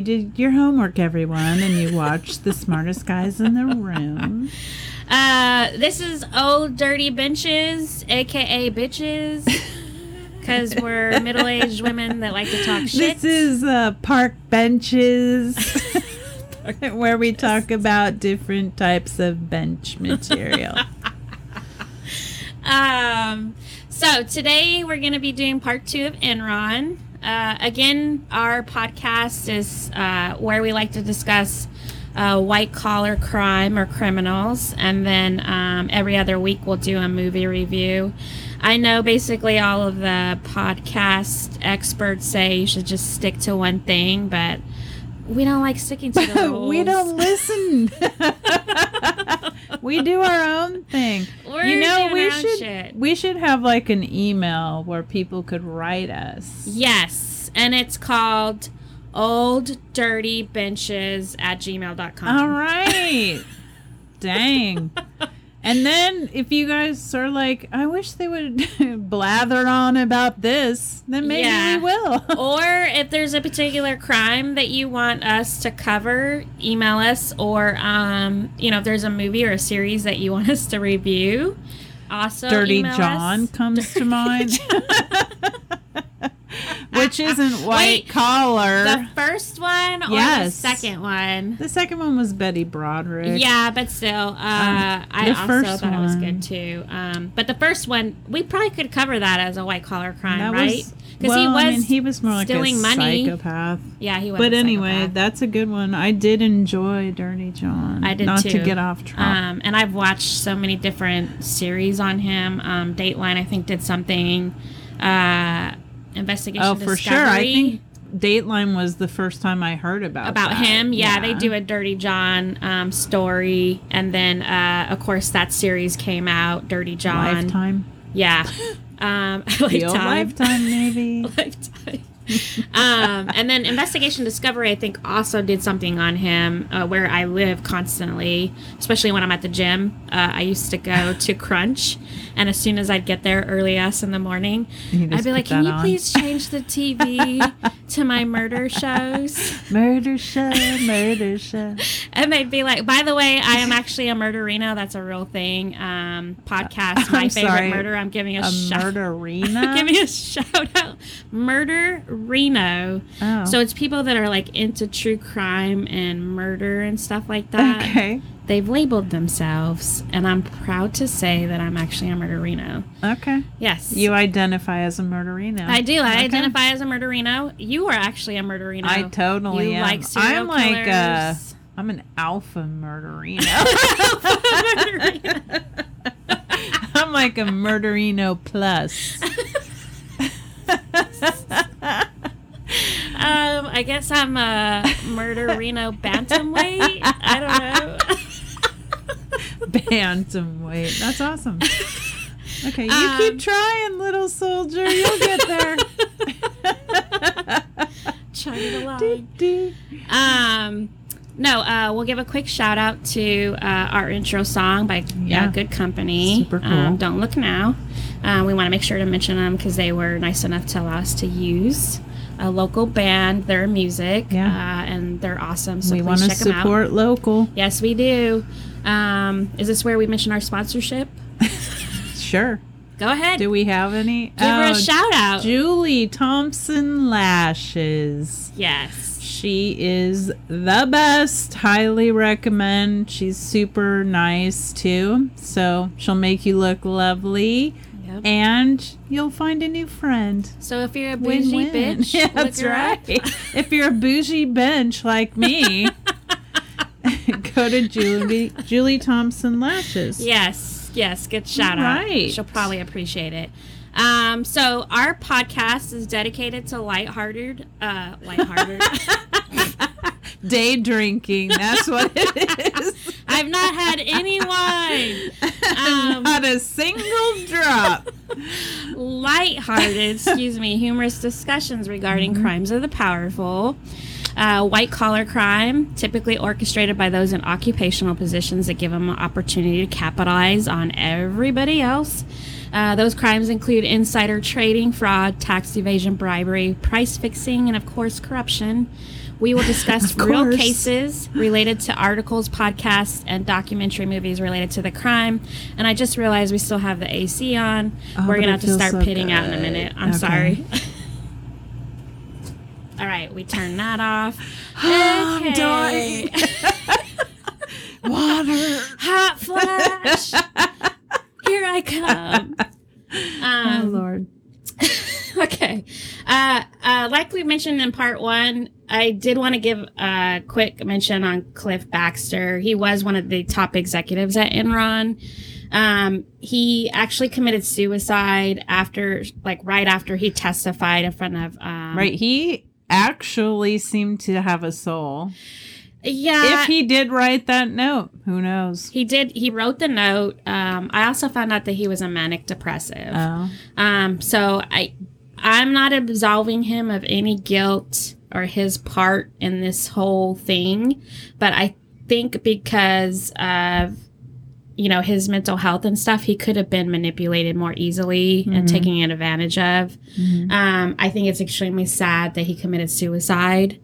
you did your homework, everyone, and you watched the smartest guys in the room. Uh, this is old dirty benches, aka bitches, because we're middle-aged women that like to talk shit. This is uh, Park Benches, where we talk about different types of bench material. Um, so today we're going to be doing part two of Enron. Uh, again, our podcast is uh, where we like to discuss uh, white collar crime or criminals, and then um, every other week we'll do a movie review. I know basically all of the podcast experts say you should just stick to one thing, but we don't like sticking to the rules. we don't listen. we do our own thing. We're you know, we should shit. we should have like an email where people could write us. Yes, and it's called old dirty benches at gmail.com. All right. Dang. And then if you guys are like, I wish they would blather on about this, then maybe Yeah. we will. or if there's a particular crime that you want us to cover, email us. Or, um, you know, if there's a movie or a series that you want us to review, also Dirty John us. comes to mind. Which isn't white Wait, collar. The first one or the Yes. second one? the second one was Betty Broderick. Yeah, but still, uh, I also thought it was good too. Um, but the first one, we probably could cover that as a white collar crime, That right? Because well, he was I mean, he was more like a stealing money. psychopath. Yeah, he was. But anyway, psychopath. that's a good one. I did enjoy Dirty John. I did Not too. to get off track. Um, and I've watched so many different series on him. Um, Dateline, I think, did something. Uh, Investigation oh, for Discovery sure. I think Dateline was the first time I heard about about that. him. Yeah, they do a Dirty John um, story, and then uh, of course that series came out, Dirty John. Lifetime. Yeah. Um, old Lifetime, maybe. Lifetime. um, and then Investigation Discovery, I think, also did something on him uh, where I live constantly, especially when I'm at the gym. Uh, I used to go to Crunch, and as soon as I'd get there early ass in the morning, I'd be like, "Can you on." please change the TV to my murder shows?" Murder show, murder show. And they'd be like, "By the way, I am actually a murderino. That's a real thing. Um, podcast, my I'm favorite sorry, murder. I'm giving a, A shout." murderina. Give me a shout out. Murder Reno. Oh. So it's people that are like into true crime and murder and stuff like that. okay. They've labeled themselves, and I'm proud to say that I'm actually a murderino. Okay. Yes. You identify as a murderino. I do. I Okay. identify as a murderino. You are actually a murderino. I totally you am. like I'm like uh killers. I'm an alpha murderino. Murderino. I'm like a murderino plus. Um, I guess I'm a murderino bantamweight. I don't know. Bantamweight. That's awesome. Okay, you Um, keep trying, little soldier. You'll get there. Trying to lie. Do, do. Um, no, uh, we'll give a quick shout out to uh, our intro song by Yeah. uh, Good Company. Super cool. Um, Don't Look Now. Uh, we want to make sure to mention them because they were nice enough to allow us to use a local band, their music, Yeah. uh, and they're awesome. So we want to check them out. support local. Yes, we do. Um, is this where we mention our sponsorship? Sure. Go ahead. Do we have any? Give her Oh, a shout out. Julie Thompson Lashes. yes. She is the best. Highly recommend. She's super nice too. So she'll make you look lovely Yep. and you'll find a new friend. So if you're a bougie Win-win. bitch, Yeah, that's right. if you're a bougie bench like me, go to Julie Julie Thompson Lashes. Yes, yes, good shout out. Right. She'll probably appreciate it. Um, so our podcast is dedicated to lighthearted, uh, lighthearted. Day drinking. That's what it is. I've not had any wine. Um, Not a single drop. lighthearted, excuse me, humorous discussions regarding Mm-hmm. crimes of the powerful. Uh, white collar crime, typically orchestrated by those in occupational positions that give them an opportunity to capitalize on everybody else. Uh, those crimes include insider trading, fraud, tax evasion, bribery, price fixing, and of course, corruption. We will discuss real cases related to articles, podcasts, and documentary movies related to the crime. And I just realized we still have the AC on. Oh, We're gonna have to start so pitting out in a minute. I'm Okay. sorry. All right, we turn that off. I'm Okay. dying. Water. Hot flash. Here I come. oh Um, Lord. okay. Uh, uh, like we mentioned in part one, I did want to give a quick mention on Cliff Baxter. He was one of the top executives at Enron. Um, he actually committed suicide after, like, right after he testified in front of. Um, Right. He actually seemed to have a soul. Yeah. if he did write that note, who knows? he did. He wrote the note. Um, I also found out that he was a manic depressive. Oh. Um, so I, I'm not absolving him of any guilt or his part in this whole thing, but I think because of you know his mental health and stuff, he could have been manipulated more easily and Mhm. taken advantage of. Mhm. Um, I think it's extremely sad that he committed suicide.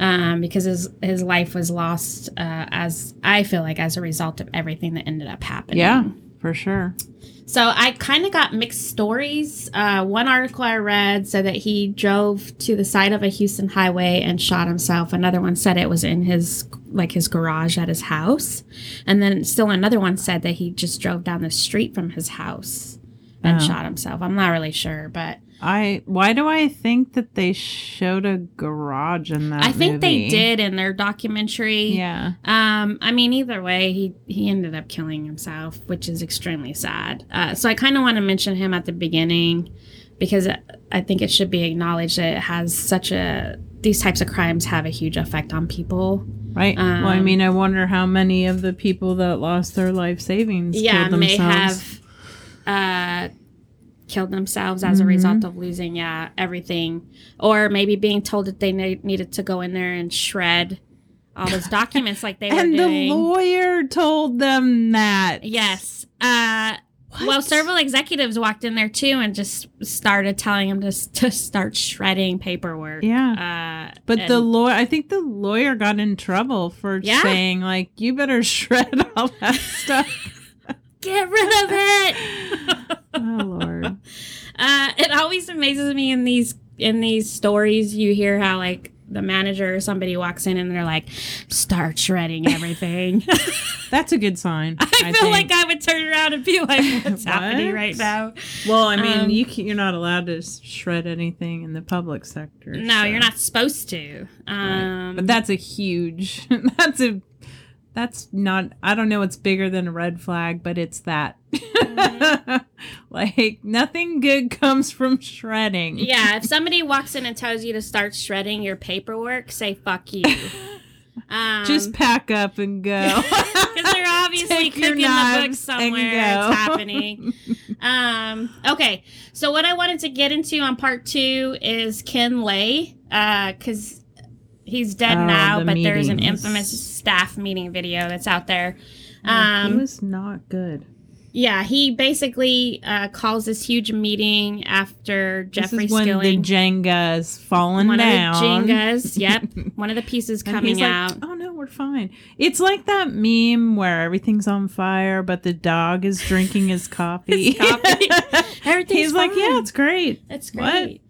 Um, because his his life was lost uh, as I feel like as a result of everything that ended up happening. Yeah, for sure. So I kind of got mixed stories. Uh, one article I read said that he drove to the side of a Houston highway and shot himself. Another one said it was in his like his garage at his house, and then still another one said that he just drove down the street from his house and Oh. shot himself. I'm not really sure, but I why do I think that they showed a garage in that? I think they did in their documentary. Yeah. Um, I mean, either way, he he ended up killing himself, which is extremely sad. Uh, so I kind of want to mention him at the beginning because I think it should be acknowledged that it has such a these types of crimes have a huge effect on people. Right. well, I Um, mean, I wonder how many of the people that lost their life savings yeah, killed may themselves. have uh, killed themselves as a Mhm. result of losing yeah everything, or maybe being told that they ne- needed to go in there and shred all those documents like they were and the lawyer told them that. Yes. Uh, well, several executives walked in there too and just started telling him to, to start shredding paperwork. Yeah. Uh, But the lawyer, I think the lawyer got in trouble for Yeah. saying like, "You better shred all that stuff." Get rid of it. oh Lord. Uh, it always amazes me in these in these stories. You hear how like the manager or somebody walks in and they're like, "Start shredding everything." That's a good sign. I, feel think. like I would turn around and be like, "What's happening right now?" Well, I mean, Um, you can, you're not allowed to shred anything in the public sector. No, so- you're not supposed to. Right. Um, But that's a huge. That's a. That's not. I don't know. It's bigger than a red flag, but it's that. Mm-hmm. like nothing good comes from shredding. Yeah, if somebody walks in and tells you to start shredding your paperwork, say fuck you. Um, Just pack up and go. because they're obviously Take cooking the book somewhere. It's happening. Um, okay, so what I wanted to get into on part two is Ken Lay, because he's dead Oh, now, the but there's an infamous staff meeting video that's out there. Yeah, he Um, was not good. yeah, he basically uh, calls this huge meeting after Jeffrey this is when the Jenga is falling one down. of the Jengas. Yep, one of the pieces coming he's like, out. oh no, we're fine. It's like that meme where everything's on fire, but the dog is drinking his coffee. His coffee. Everything's he's like, yeah, it's great. It's What? great.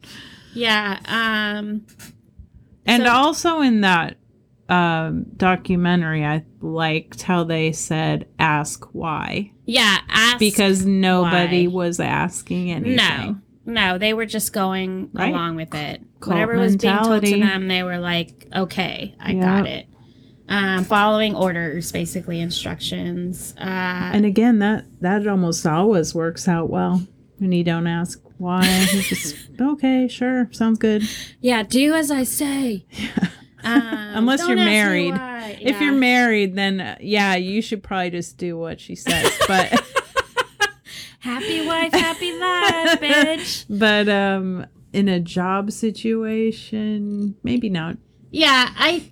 Yeah. Um. And So- also in that um, documentary, I liked how they said, "Ask why," Yeah. Ask because nobody why. was asking anything. no, no, they were just going Right. along with it. Cult Whatever was being told to them, they were like, "Okay, I Yeah. got it." Um, following orders, basically instructions. Uh, And again, that that almost always works out well when you don't ask why. You just okay, sure, sounds good. yeah, do as I say. Um, Unless you're married. why. If you're married, then uh, yeah, you should probably just do what she says. But happy wife, happy life, bitch. but um, in a job situation, maybe not. Yeah, I.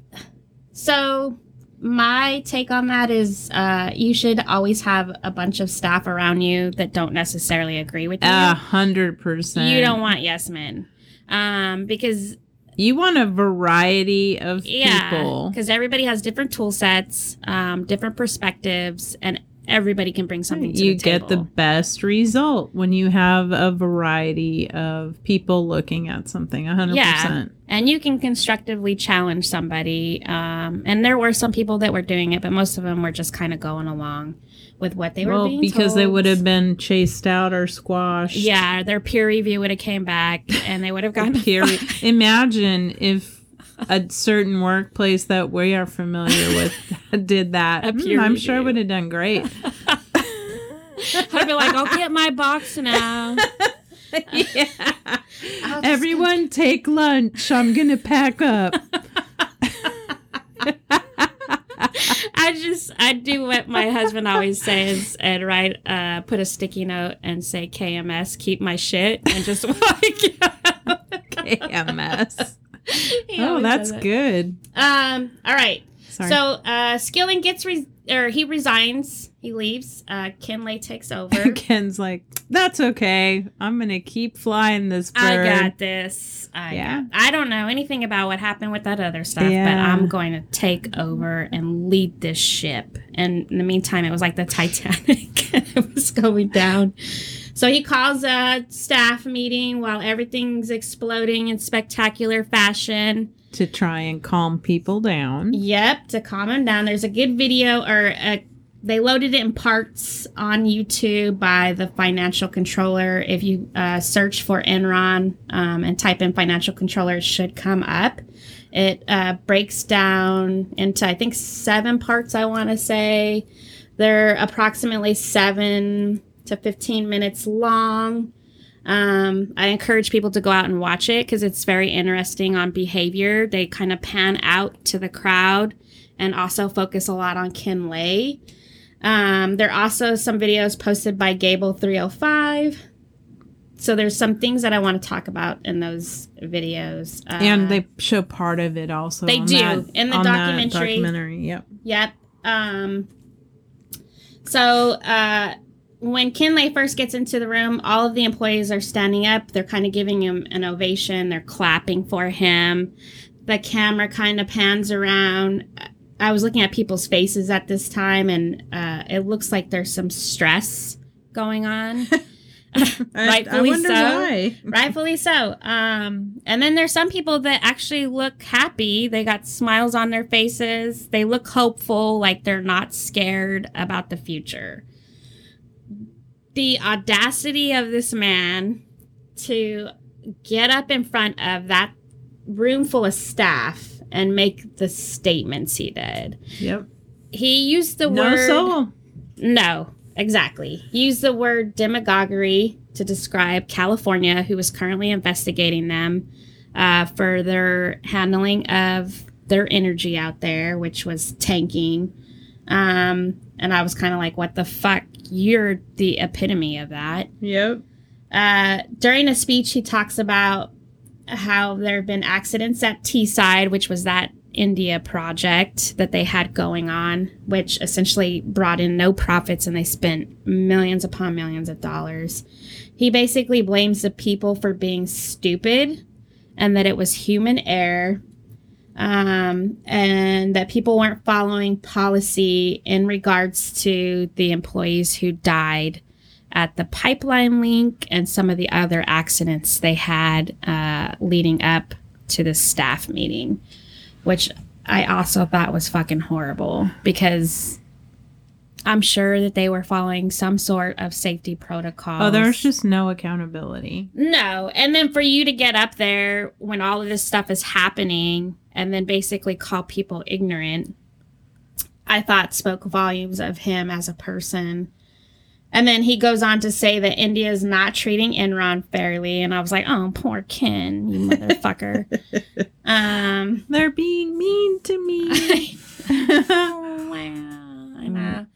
So my take on that is uh, you should always have a bunch of staff around you that don't necessarily agree with you. A hundred percent. you don't want yes men. Um, because You want a variety of yeah, people. because everybody has different tool sets, um, different perspectives, and everybody can bring something to You the get the best result when you have a variety of people looking at something. A hundred Yeah. percent. and you can constructively challenge somebody. Um, and there were some people that were doing it, but most of them were just kind of going along with what they were Well, being because they would have been chased out or squashed. Yeah, their peer review would have came back, and they would have gotten Period. Imagine if a certain workplace that we are familiar with did that. A Hmm, I'm sure it would have done great. I'd be like, I'll get my box now. yeah. I'll just Everyone take lunch. I'm going to pack up. I just I do what my husband always says and write uh put a sticky note and say KMS keep my shit and just walk out. KMS. Oh, that's good. Um all right. Sorry. So uh Skilling gets re- or he resigns, he leaves. Uh Ken Lay takes over. Ken's like, that's okay. I'm going to keep flying this bird. I got this. I Yeah. got- I don't know anything about what happened with that other stuff, but I'm going to take over and lead this ship. And in the meantime, it was like the Titanic. it was going down. So he calls a staff meeting while everything's exploding in spectacular fashion. to try and calm people down. Yep, to calm them down. There's a good video, or uh they loaded it in parts on YouTube by the financial controller. If you uh, search for Enron um, and type in financial controller, it should come up. It uh, breaks down into, I think, seven parts, I want to say. They're approximately seven to 15 minutes long. Um, I encourage people to go out and watch it because it's very interesting on behavior. They kind of pan out to the crowd and also focus a lot on Ken Lay. Um, there are also some videos posted by Gable305. So there's some things that I want to talk about in those videos. Uh, and they show part of it also. They do, that- in the documentary. documentary, yep. Yep. Um, so uh, when Ken Lay first gets into the room, all of the employees are standing up. They're kind of giving him an ovation. They're clapping for him. The camera kind of pans around. I was looking at people's faces at this time, and uh, it looks like there's some stress going on. Rightfully so. why. Rightfully so. Um, and then there's some people that actually look happy. They got smiles on their faces. They look hopeful, like they're not scared about the future. The audacity of this man to get up in front of that room full of staff and make the statements he did. Yep. He used the No word soul. no, exactly. Use the word demagoguery to describe California, who is currently investigating them uh, for their handling of their energy out there, which was tanking. Um, and I was kind of like, what the fuck? You're the epitome of that. Yep. Uh, during a speech, he talks about how there have been accidents at Teesside, which was that India project that they had going on, which essentially brought in no profits and they spent millions upon millions of dollars. He basically blames the people for being stupid and that it was human error. Um, and that people weren't following policy in regards to the employees who died at the pipeline link and some of the other accidents they had uh, leading up to the staff meeting, which I also thought was fucking horrible because I'm sure that they were following some sort of safety protocol. Oh, there's just no accountability. No. And then for you to get up there when all of this stuff is happening and then basically call people ignorant, I thought spoke volumes of him as a person. And then he goes on to say that India is not treating Enron fairly. And I was like, oh, poor Ken, you motherfucker. um, They're being mean to me. oh, wow. I know.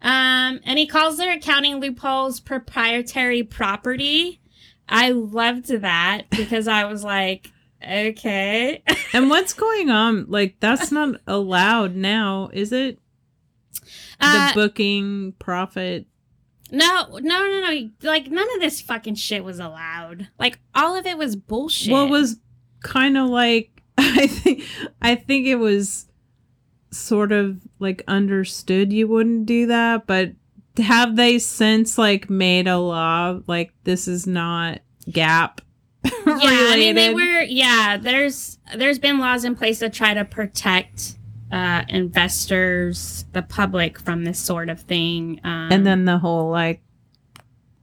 Um, and he calls their accounting loopholes proprietary property. I loved that because I was like, okay. And what's going on? Like that's not allowed now, is it? The Uh, booking profit. no, no, no, no. Like none of this fucking shit was allowed. Like all of it was bullshit. Well, it was kind of like I think I think it was sort of like understood you wouldn't do that, but have they since like made a law like this is not GAAP yeah, I mean they were yeah, there's there's been laws in place to try to protect uh investors, the public from this sort of thing. Um, and then the whole like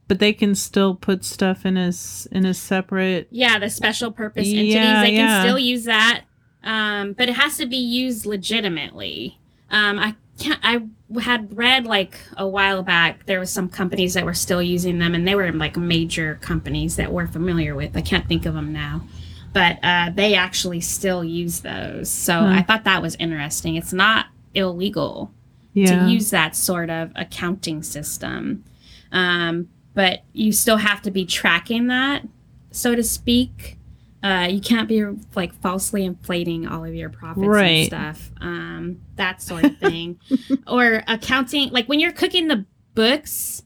but they can still put stuff in a in a separate yeah, the special purpose entities Yeah, they yeah. can still use that. Um, but it has to be used legitimately. Um, I can't I had read like a while back there was some companies that were still using them and they were like major companies that we're familiar with. I can't think of them now. But uh, they actually still use those. So Hmm. I thought that was interesting. It's not illegal yeah to use that sort of accounting system. Um, but you still have to be tracking that, so to speak. Uh, you can't be like falsely inflating all of your profits Right. and stuff. Um, that sort of thing. or accounting, like when you're cooking the books,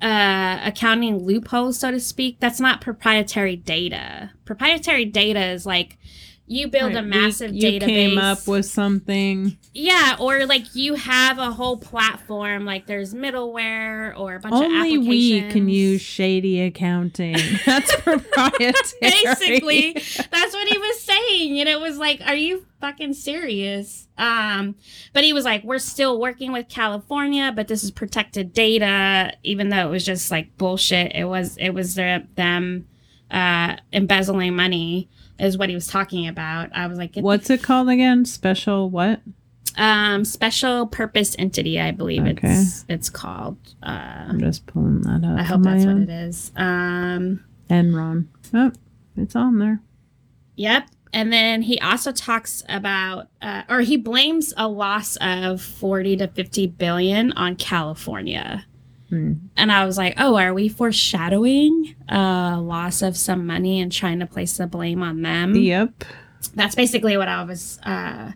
uh, accounting loopholes, so to speak, that's not proprietary data. Proprietary data is like you build Right, a we- massive you database. came up with something Yeah, or like you have a whole platform, like there's middleware or a bunch of only we can use shady accounting that's proprietary Basically, that's what he was saying, and it was like, "Are you fucking serious?" Um, but he was like, "We're still working with California, but this is protected data, even though it was just like bullshit. It was it was their, them uh, embezzling money." Is what he was talking about. I was like, what's it called again? Special what? Um special purpose entity i believe Okay. it's it's called. Uh i'm just pulling that up i hope that's what own. it is. Um enron. Oh it's on there. yep. And then he also talks about uh, or he blames a loss of 40 to 50 billion on california Hmm. and i was like oh are we foreshadowing a loss of some money and trying to place the blame on them yep that's basically what I was uh,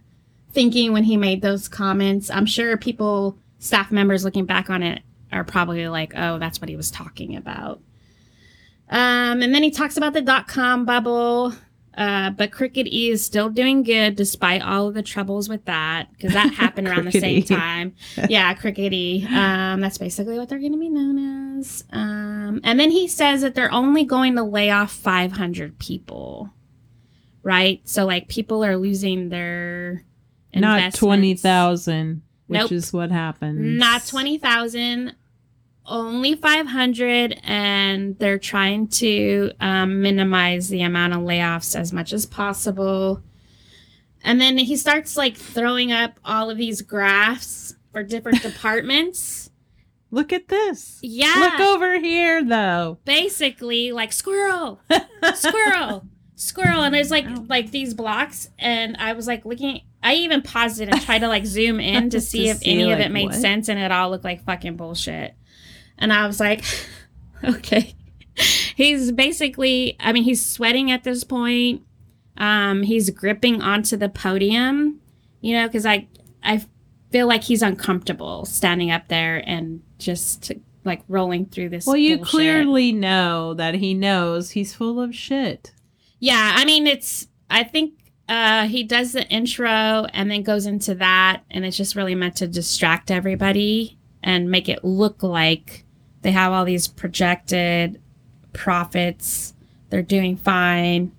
thinking when he made those comments. I'm sure people, staff members looking back on it, are probably like, oh, that's what he was talking about. Um, and then he talks about the dot com bubble. Uh, but Crooked E is still doing good despite all of the troubles with that because that happened around the same E. time. Yeah, Crooked E. Um, that's basically what they're going to be known as. Um, and then he says that they're only going to lay off 500 people right? So like people are losing their not 20000 which Nope. is what happens Not 20,000, only 500 and they're trying to um, minimize the amount of layoffs as much as possible. And then he starts like throwing up all of these graphs for different departments. look at this Yeah. look over here though basically like squirrel squirrel squirrel and there's like like these blocks and i was like looking i even paused it and tried to like zoom in to see To if see, any of it made what? sense and it all looked like fucking bullshit and i was like okay. He's basically i mean he's sweating at this point. Um he's gripping onto the podium you know because i i feel like he's uncomfortable standing up there and just like rolling through this well you bullshit. clearly know that he knows he's full of shit. Yeah, I mean it's I think uh he does the intro and then goes into that and it's just really meant to distract everybody and make it look like they have all these projected profits. They're doing fine.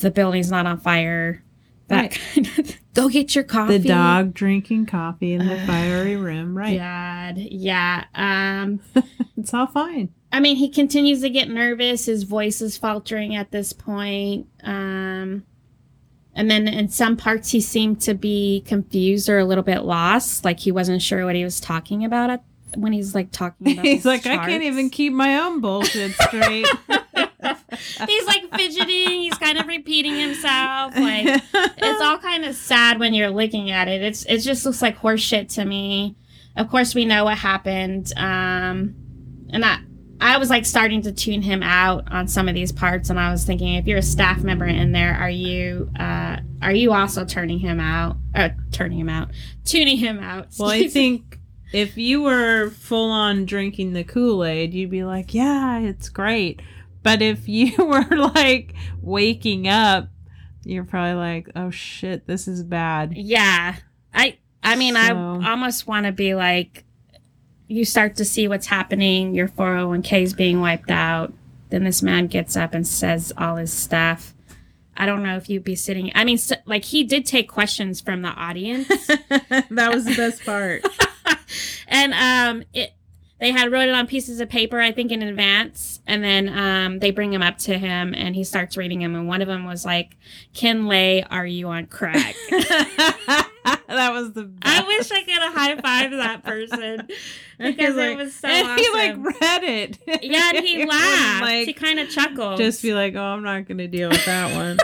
The building's not on fire. That Right. kind of go get your coffee. the dog drinking coffee in the Ugh. fiery room right God. Yeah. Um it's all fine I mean, he continues to get nervous. His voice is faltering at this point. Um, and then in some parts, he seemed to be confused or a little bit lost. Like he wasn't sure what he was talking about at, when he's like talking about he's these like i can't even keep my own bullshit straight he's like fidgeting. He's kind of repeating himself. Like it's all kind of sad when you're looking at it. It's it just looks like horseshit to me. Of course, we know what happened. Um, and I I was like starting to tune him out on some of these parts, and I was thinking, if you're a staff member in there, are you uh, are you also turning him out? Uh, turning him out, tuning him out. Well, I think if you were full on drinking the Kool Aid, you'd be like, yeah, it's great. But if you were like waking up, you're probably like, oh shit, this is bad. Yeah. I I mean, I almost want to be like you start to see what's happening, your 401k is being wiped out. Then this man gets up and says all his stuff. I don't know if you'd be sitting. I mean, s like he did take questions from the audience, that was the best part. and um, it they had wrote it on pieces of paper, I think, in advance, and then um, they bring him up to him, and he starts reading them, and one of them was like, "Ken Lay, are you on crack?" that was the best. I wish I could have high five that person because Like- it was so and awesome. he like read it. yeah, and he laughed. Like, he kind of chuckled. just be like, oh, I'm not gonna deal with that one.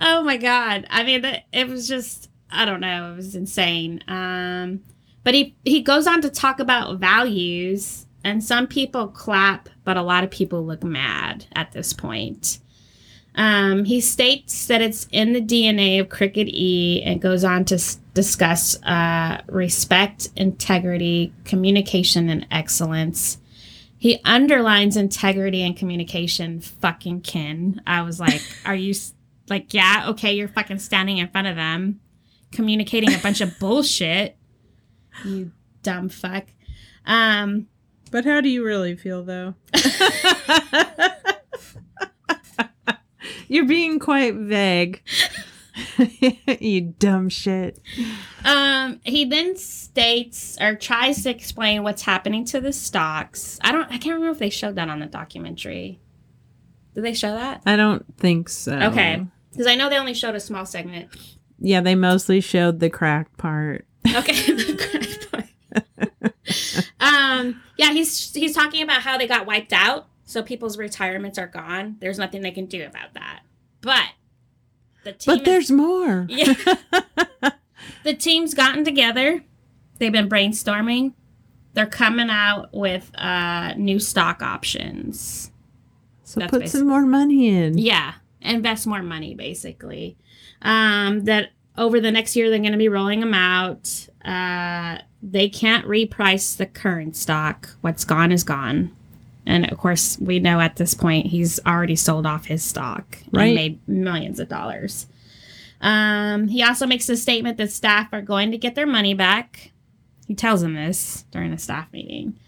oh my god! I mean, it, it was just I don't know. It was insane. Um, but he he goes on to talk about values, and some people clap, but a lot of people look mad at this point. Um, he states that it's in the DNA of Crooked E and goes on to s- discuss uh, respect, integrity, communication, and excellence. He underlines integrity and communication. Fucking Ken. I was like, are you s- like, yeah, okay, you're fucking standing in front of them, communicating a bunch of bullshit. You dumb fuck. Um, But how do you really feel though? You're being quite vague. you dumb shit. Um, he then states or tries to explain what's happening to the stocks. I don't I can't remember if they showed that on the documentary. Did they show that? I don't think so. Okay. Because I know they only showed a small segment. Yeah, they mostly showed the crack part. Okay. um, yeah, he's he's talking about how they got wiped out, so people's retirements are gone. There's nothing they can do about that. But the team But there's more. Yeah. the team's gotten together. They've been brainstorming. They're coming out with uh, new stock options. so That's put some more money in. Yeah, invest more money, basically. Um, that over the next year, they're going to be rolling them out. Uh, they can't reprice the current stock. What's gone is gone. And of course, we know at this point he's already sold off his stock Right. and made millions of dollars. Um, he also makes a statement that staff are going to get their money back. He tells them this during a staff meeting.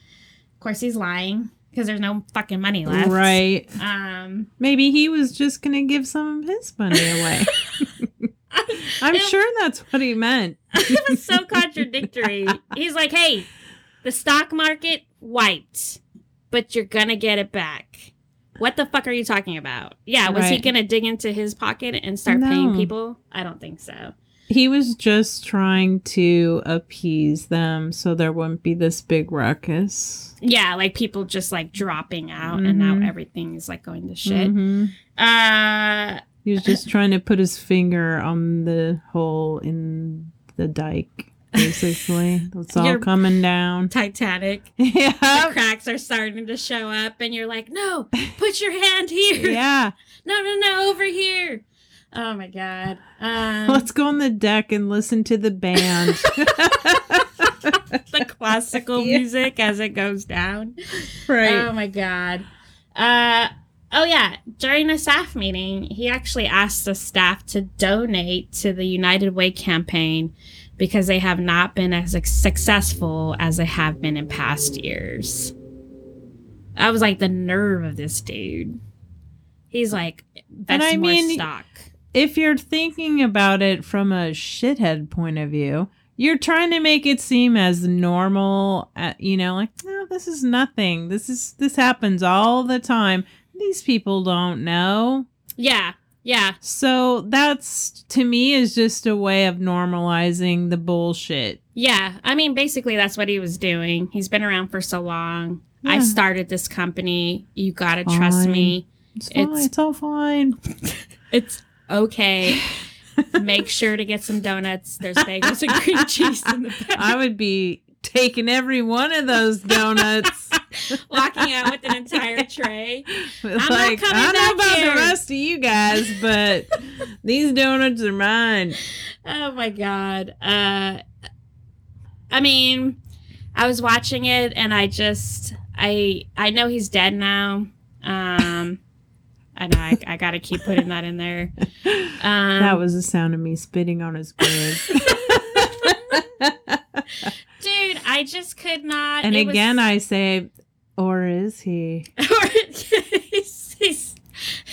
Of course, he's lying because there's no fucking money left. Right. Um, Maybe he was just going to give some of his money away. I'm It- sure that's what he meant. it was so contradictory. He's like, "Hey, the stock market wiped, but you're gonna get it back." What the fuck are you talking about? Yeah, was he gonna dig into his pocket and start paying people? I don't think so. He was just trying to appease them so there wouldn't be this big ruckus. Yeah, like people just like dropping out, and now Mhm. everything is like going to shit. Mhm. Uh, He was just trying to put his finger on the hole in the dike, basically. It's all coming down. Titanic. Yeah. The cracks are starting to show up, and you're like, "No, put your hand here. Yeah. No, no, no, over here." Oh my god. Um, Let's go on the deck and listen to the band. the classical Yeah. music as it goes down. right. Oh my god. Uh oh yeah, during the staff meeting, he actually asked the staff to donate to the United Way campaign because they have not been as successful as they have been in past years. I was like the nerve of this dude. He's like, And I more mean, stock. if you're thinking about it from a shithead point of view, you're trying to make it seem as normal, uh, you know, like, no, this is nothing. This is this happens all the time. These people don't know. Yeah, yeah, So that's to me is just a way of normalizing the bullshit. Yeah, I mean, basically, that's what he was doing. He's been around for so long. I started this company. You gotta trust me. It's, fine. It's- it's all fine. It's okay. Make sure to get some donuts. There's bagels and cream cheese in the back. I would be taking every one of those donuts. walking out with an entire tray. I'm not like coming I don't know about here. the rest of you guys, but these donuts are mine. Oh my god. Uh I mean, I was watching it and I just I I know he's dead now. Um I know I, I gotta keep putting that in there. Um that was the sound of me spitting on his grave. I just could not and it was- again, I say, or is he? he's, he's,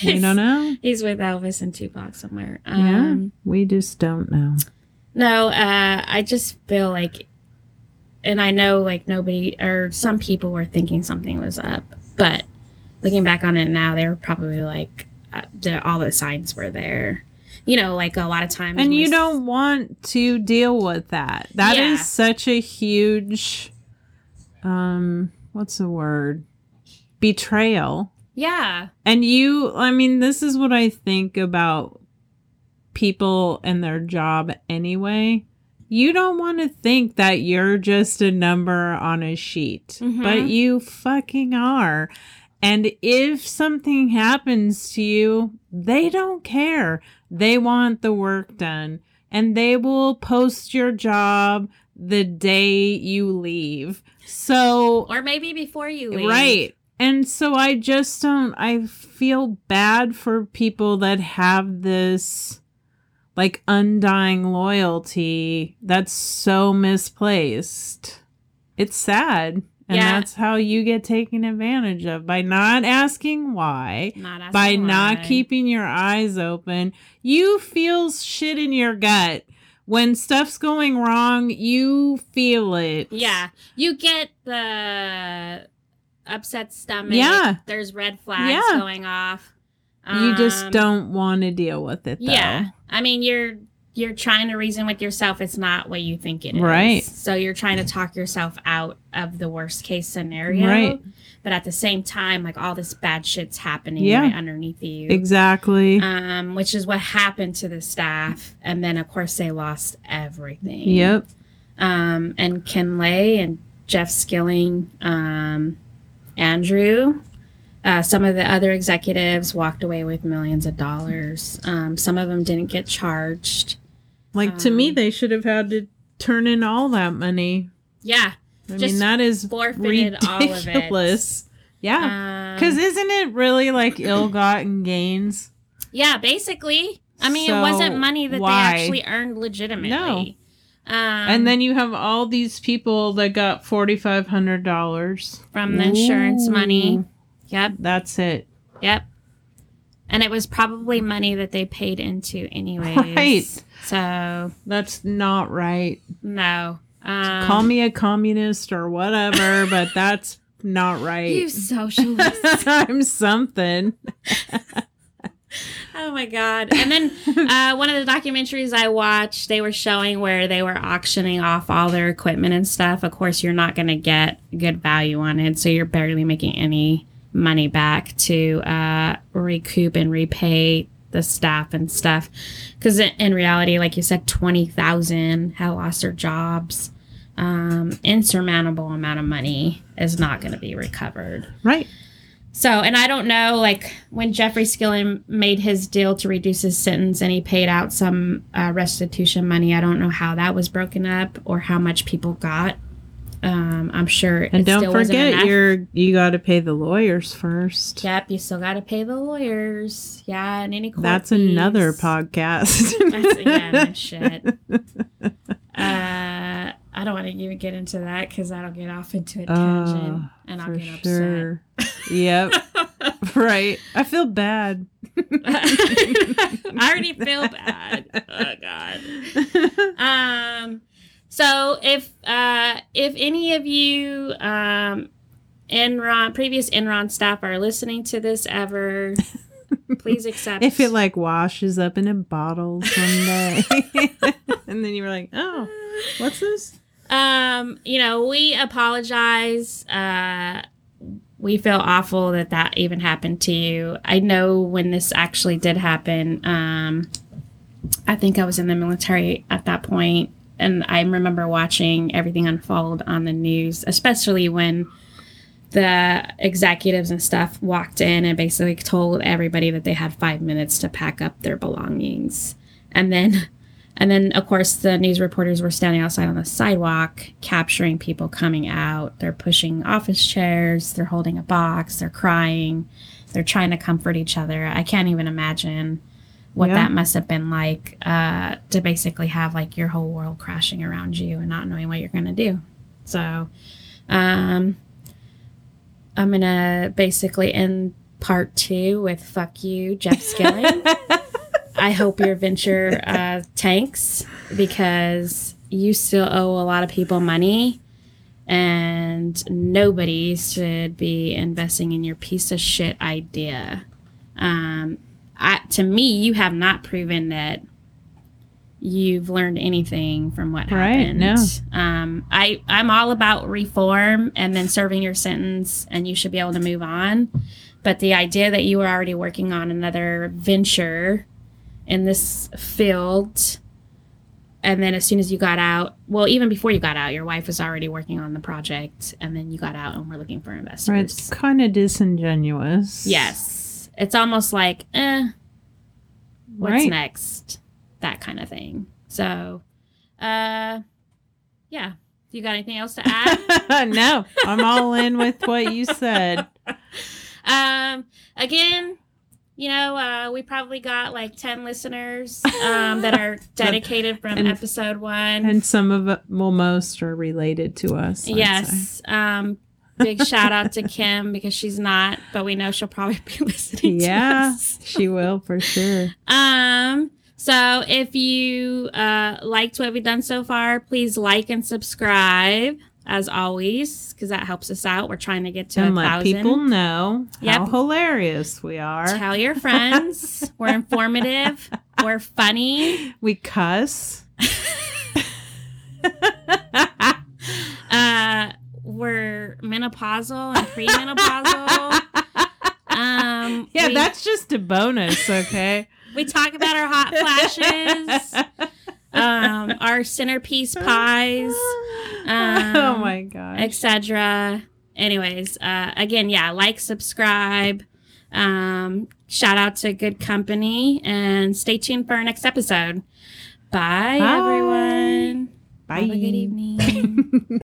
We don't know. He's with Elvis and Tupac somewhere. Yeah, Um, we just don't know. No, uh, I just feel like, and I know like nobody or some people were thinking something was up, but looking back on it now, they were probably like, uh, the, all the signs were there. You know, like a lot of times. And you don't want to deal with that. That is Yeah. such a huge, um, what's the word? Betrayal. Yeah. And you, I mean, this is what I think about people and their job anyway. You don't want to think that you're just a number on a sheet, Mhm. but you fucking are. And if something happens to you, they don't care. They want the work done and they will post your job the day you leave. So Or maybe before you leave. Right. And so I just don't I feel bad for people that have this like undying loyalty that's so misplaced. It's sad. And Yeah. that's how you get taken advantage of by not asking why, Not asking by not keeping your eyes open. You feel shit in your gut. When stuff's going wrong, you feel it. Yeah. You get the upset stomach. Yeah. There's red flags Yeah. going off. You just Um, don't want to deal with it though. Yeah. I mean, you're you're trying to reason with yourself. It's not what you think it is. Right. So you're trying to talk yourself out of the worst case scenario. Right. But at the same time, like all this bad shit's happening Yeah. right underneath you. Exactly. Um, which is what happened to the staff. And then of course they lost everything. yep. Um, and Ken Lay and Jeff Skilling, um, Andrew, uh, some of the other executives walked away with millions of dollars. Um, some of them didn't get charged. Like to me, Um, they should have had to turn in all that money. Yeah, I Just mean, that is forfeited all of it. ridiculous. Yeah. Um, Because isn't it really like ill-gotten gains? yeah, basically, I mean, So, it wasn't money that why? they actually earned legitimately. No. Um, and then you have all these people that got forty-five hundred dollars from the insurance money. Yep, That's it. yep. And it was probably money that they paid into anyways. Right. So That's not right. no. Um, Call me a communist or whatever, but that's not right. you socialist. I'm something. oh my god! And then uh, one of the documentaries I watched, they were showing where they were auctioning off all their equipment and stuff. Of course, you're not going to get good value on it, so you're barely making any money back to uh, recoup and repay the staff and stuff. Because in, reality, like you said, twenty thousand have lost their jobs. Um, insurmountable amount of money is not going to be recovered. Right. So, and I don't know, like when Jeffrey Skilling made his deal to reduce his sentence and he paid out some uh, restitution money, I don't know how that was broken up or how much people got. Um, I'm sure. And it don't forget you're you got to pay the lawyers first. Yep, you still got to pay the lawyers. Yeah, and any court That's another fees. podcast. That's, yeah, no shit. Uh, I don't want to even get into that because that'll get off into a tangent Oh, and I'll For get sure. yep. right. I feel bad. I already feel bad. Oh God. Um. So if uh if any of you um Enron previous Enron staff are listening to this ever, please accept. if it like washes up in a bottle someday, and then you were like, "Oh, what's this?" um, you know, we apologize. Uh, we feel awful that that even happened to you. I know when this actually did happen. Um, I think I was in the military at that point, and I remember watching everything unfold on the news, especially when the executives and stuff walked in and basically told everybody that they had five minutes to pack up their belongings. And then, and then of course the news reporters were standing outside on the sidewalk capturing people coming out. They're pushing office chairs, they're holding a box, they're crying, they're trying to comfort each other. I can't even imagine what Yeah. that must have been like uh, to basically have like your whole world crashing around you and not knowing what you're going to do. So, um, I'm going to basically end part two with fuck you, Jeff Skilling. I hope your venture uh, tanks because you still owe a lot of people money and nobody should be investing in your piece of shit idea. Um, I, to me, you have not proven that you've learned anything from what Right, happened. no. Um, I, I'm all about reform and then serving your sentence, and you should be able to move on. But the idea that you were already working on another venture in this field, and then as soon as you got out, well, even before you got out, your wife was already working on the project, and then you got out and we're looking for investors. Right, it's kind of disingenuous. Yes. It's almost like, eh, what's Right. next? That kind of thing. So, uh, yeah. Do you got anything else to add? no, I'm all in with what you said. um, again, you know, uh, we probably got like 10 listeners um, that are dedicated from And- episode one. And some of it, well, most are related to us. I'd yes. Um, big shout out to Kim because she's not, but we know she'll probably be listening to Yeah, she will for sure. Um, so if you uh liked what we've done so far, please like and subscribe as always, because that helps us out. We're trying to get to and a let thousand. people know how hilarious we are. Tell your friends. We're informative. We're funny. We cuss. Uh, we're menopausal and premenopausal. Um, yeah, we, that's just a bonus, okay? we talk about our hot flashes, um, our centerpiece pies. oh Um, my gosh. etc. Anyways, uh, again, yeah, like, subscribe. Um, shout out to Good Company and stay tuned for our next episode. Bye, Bye. everyone. Bye. Have a good evening.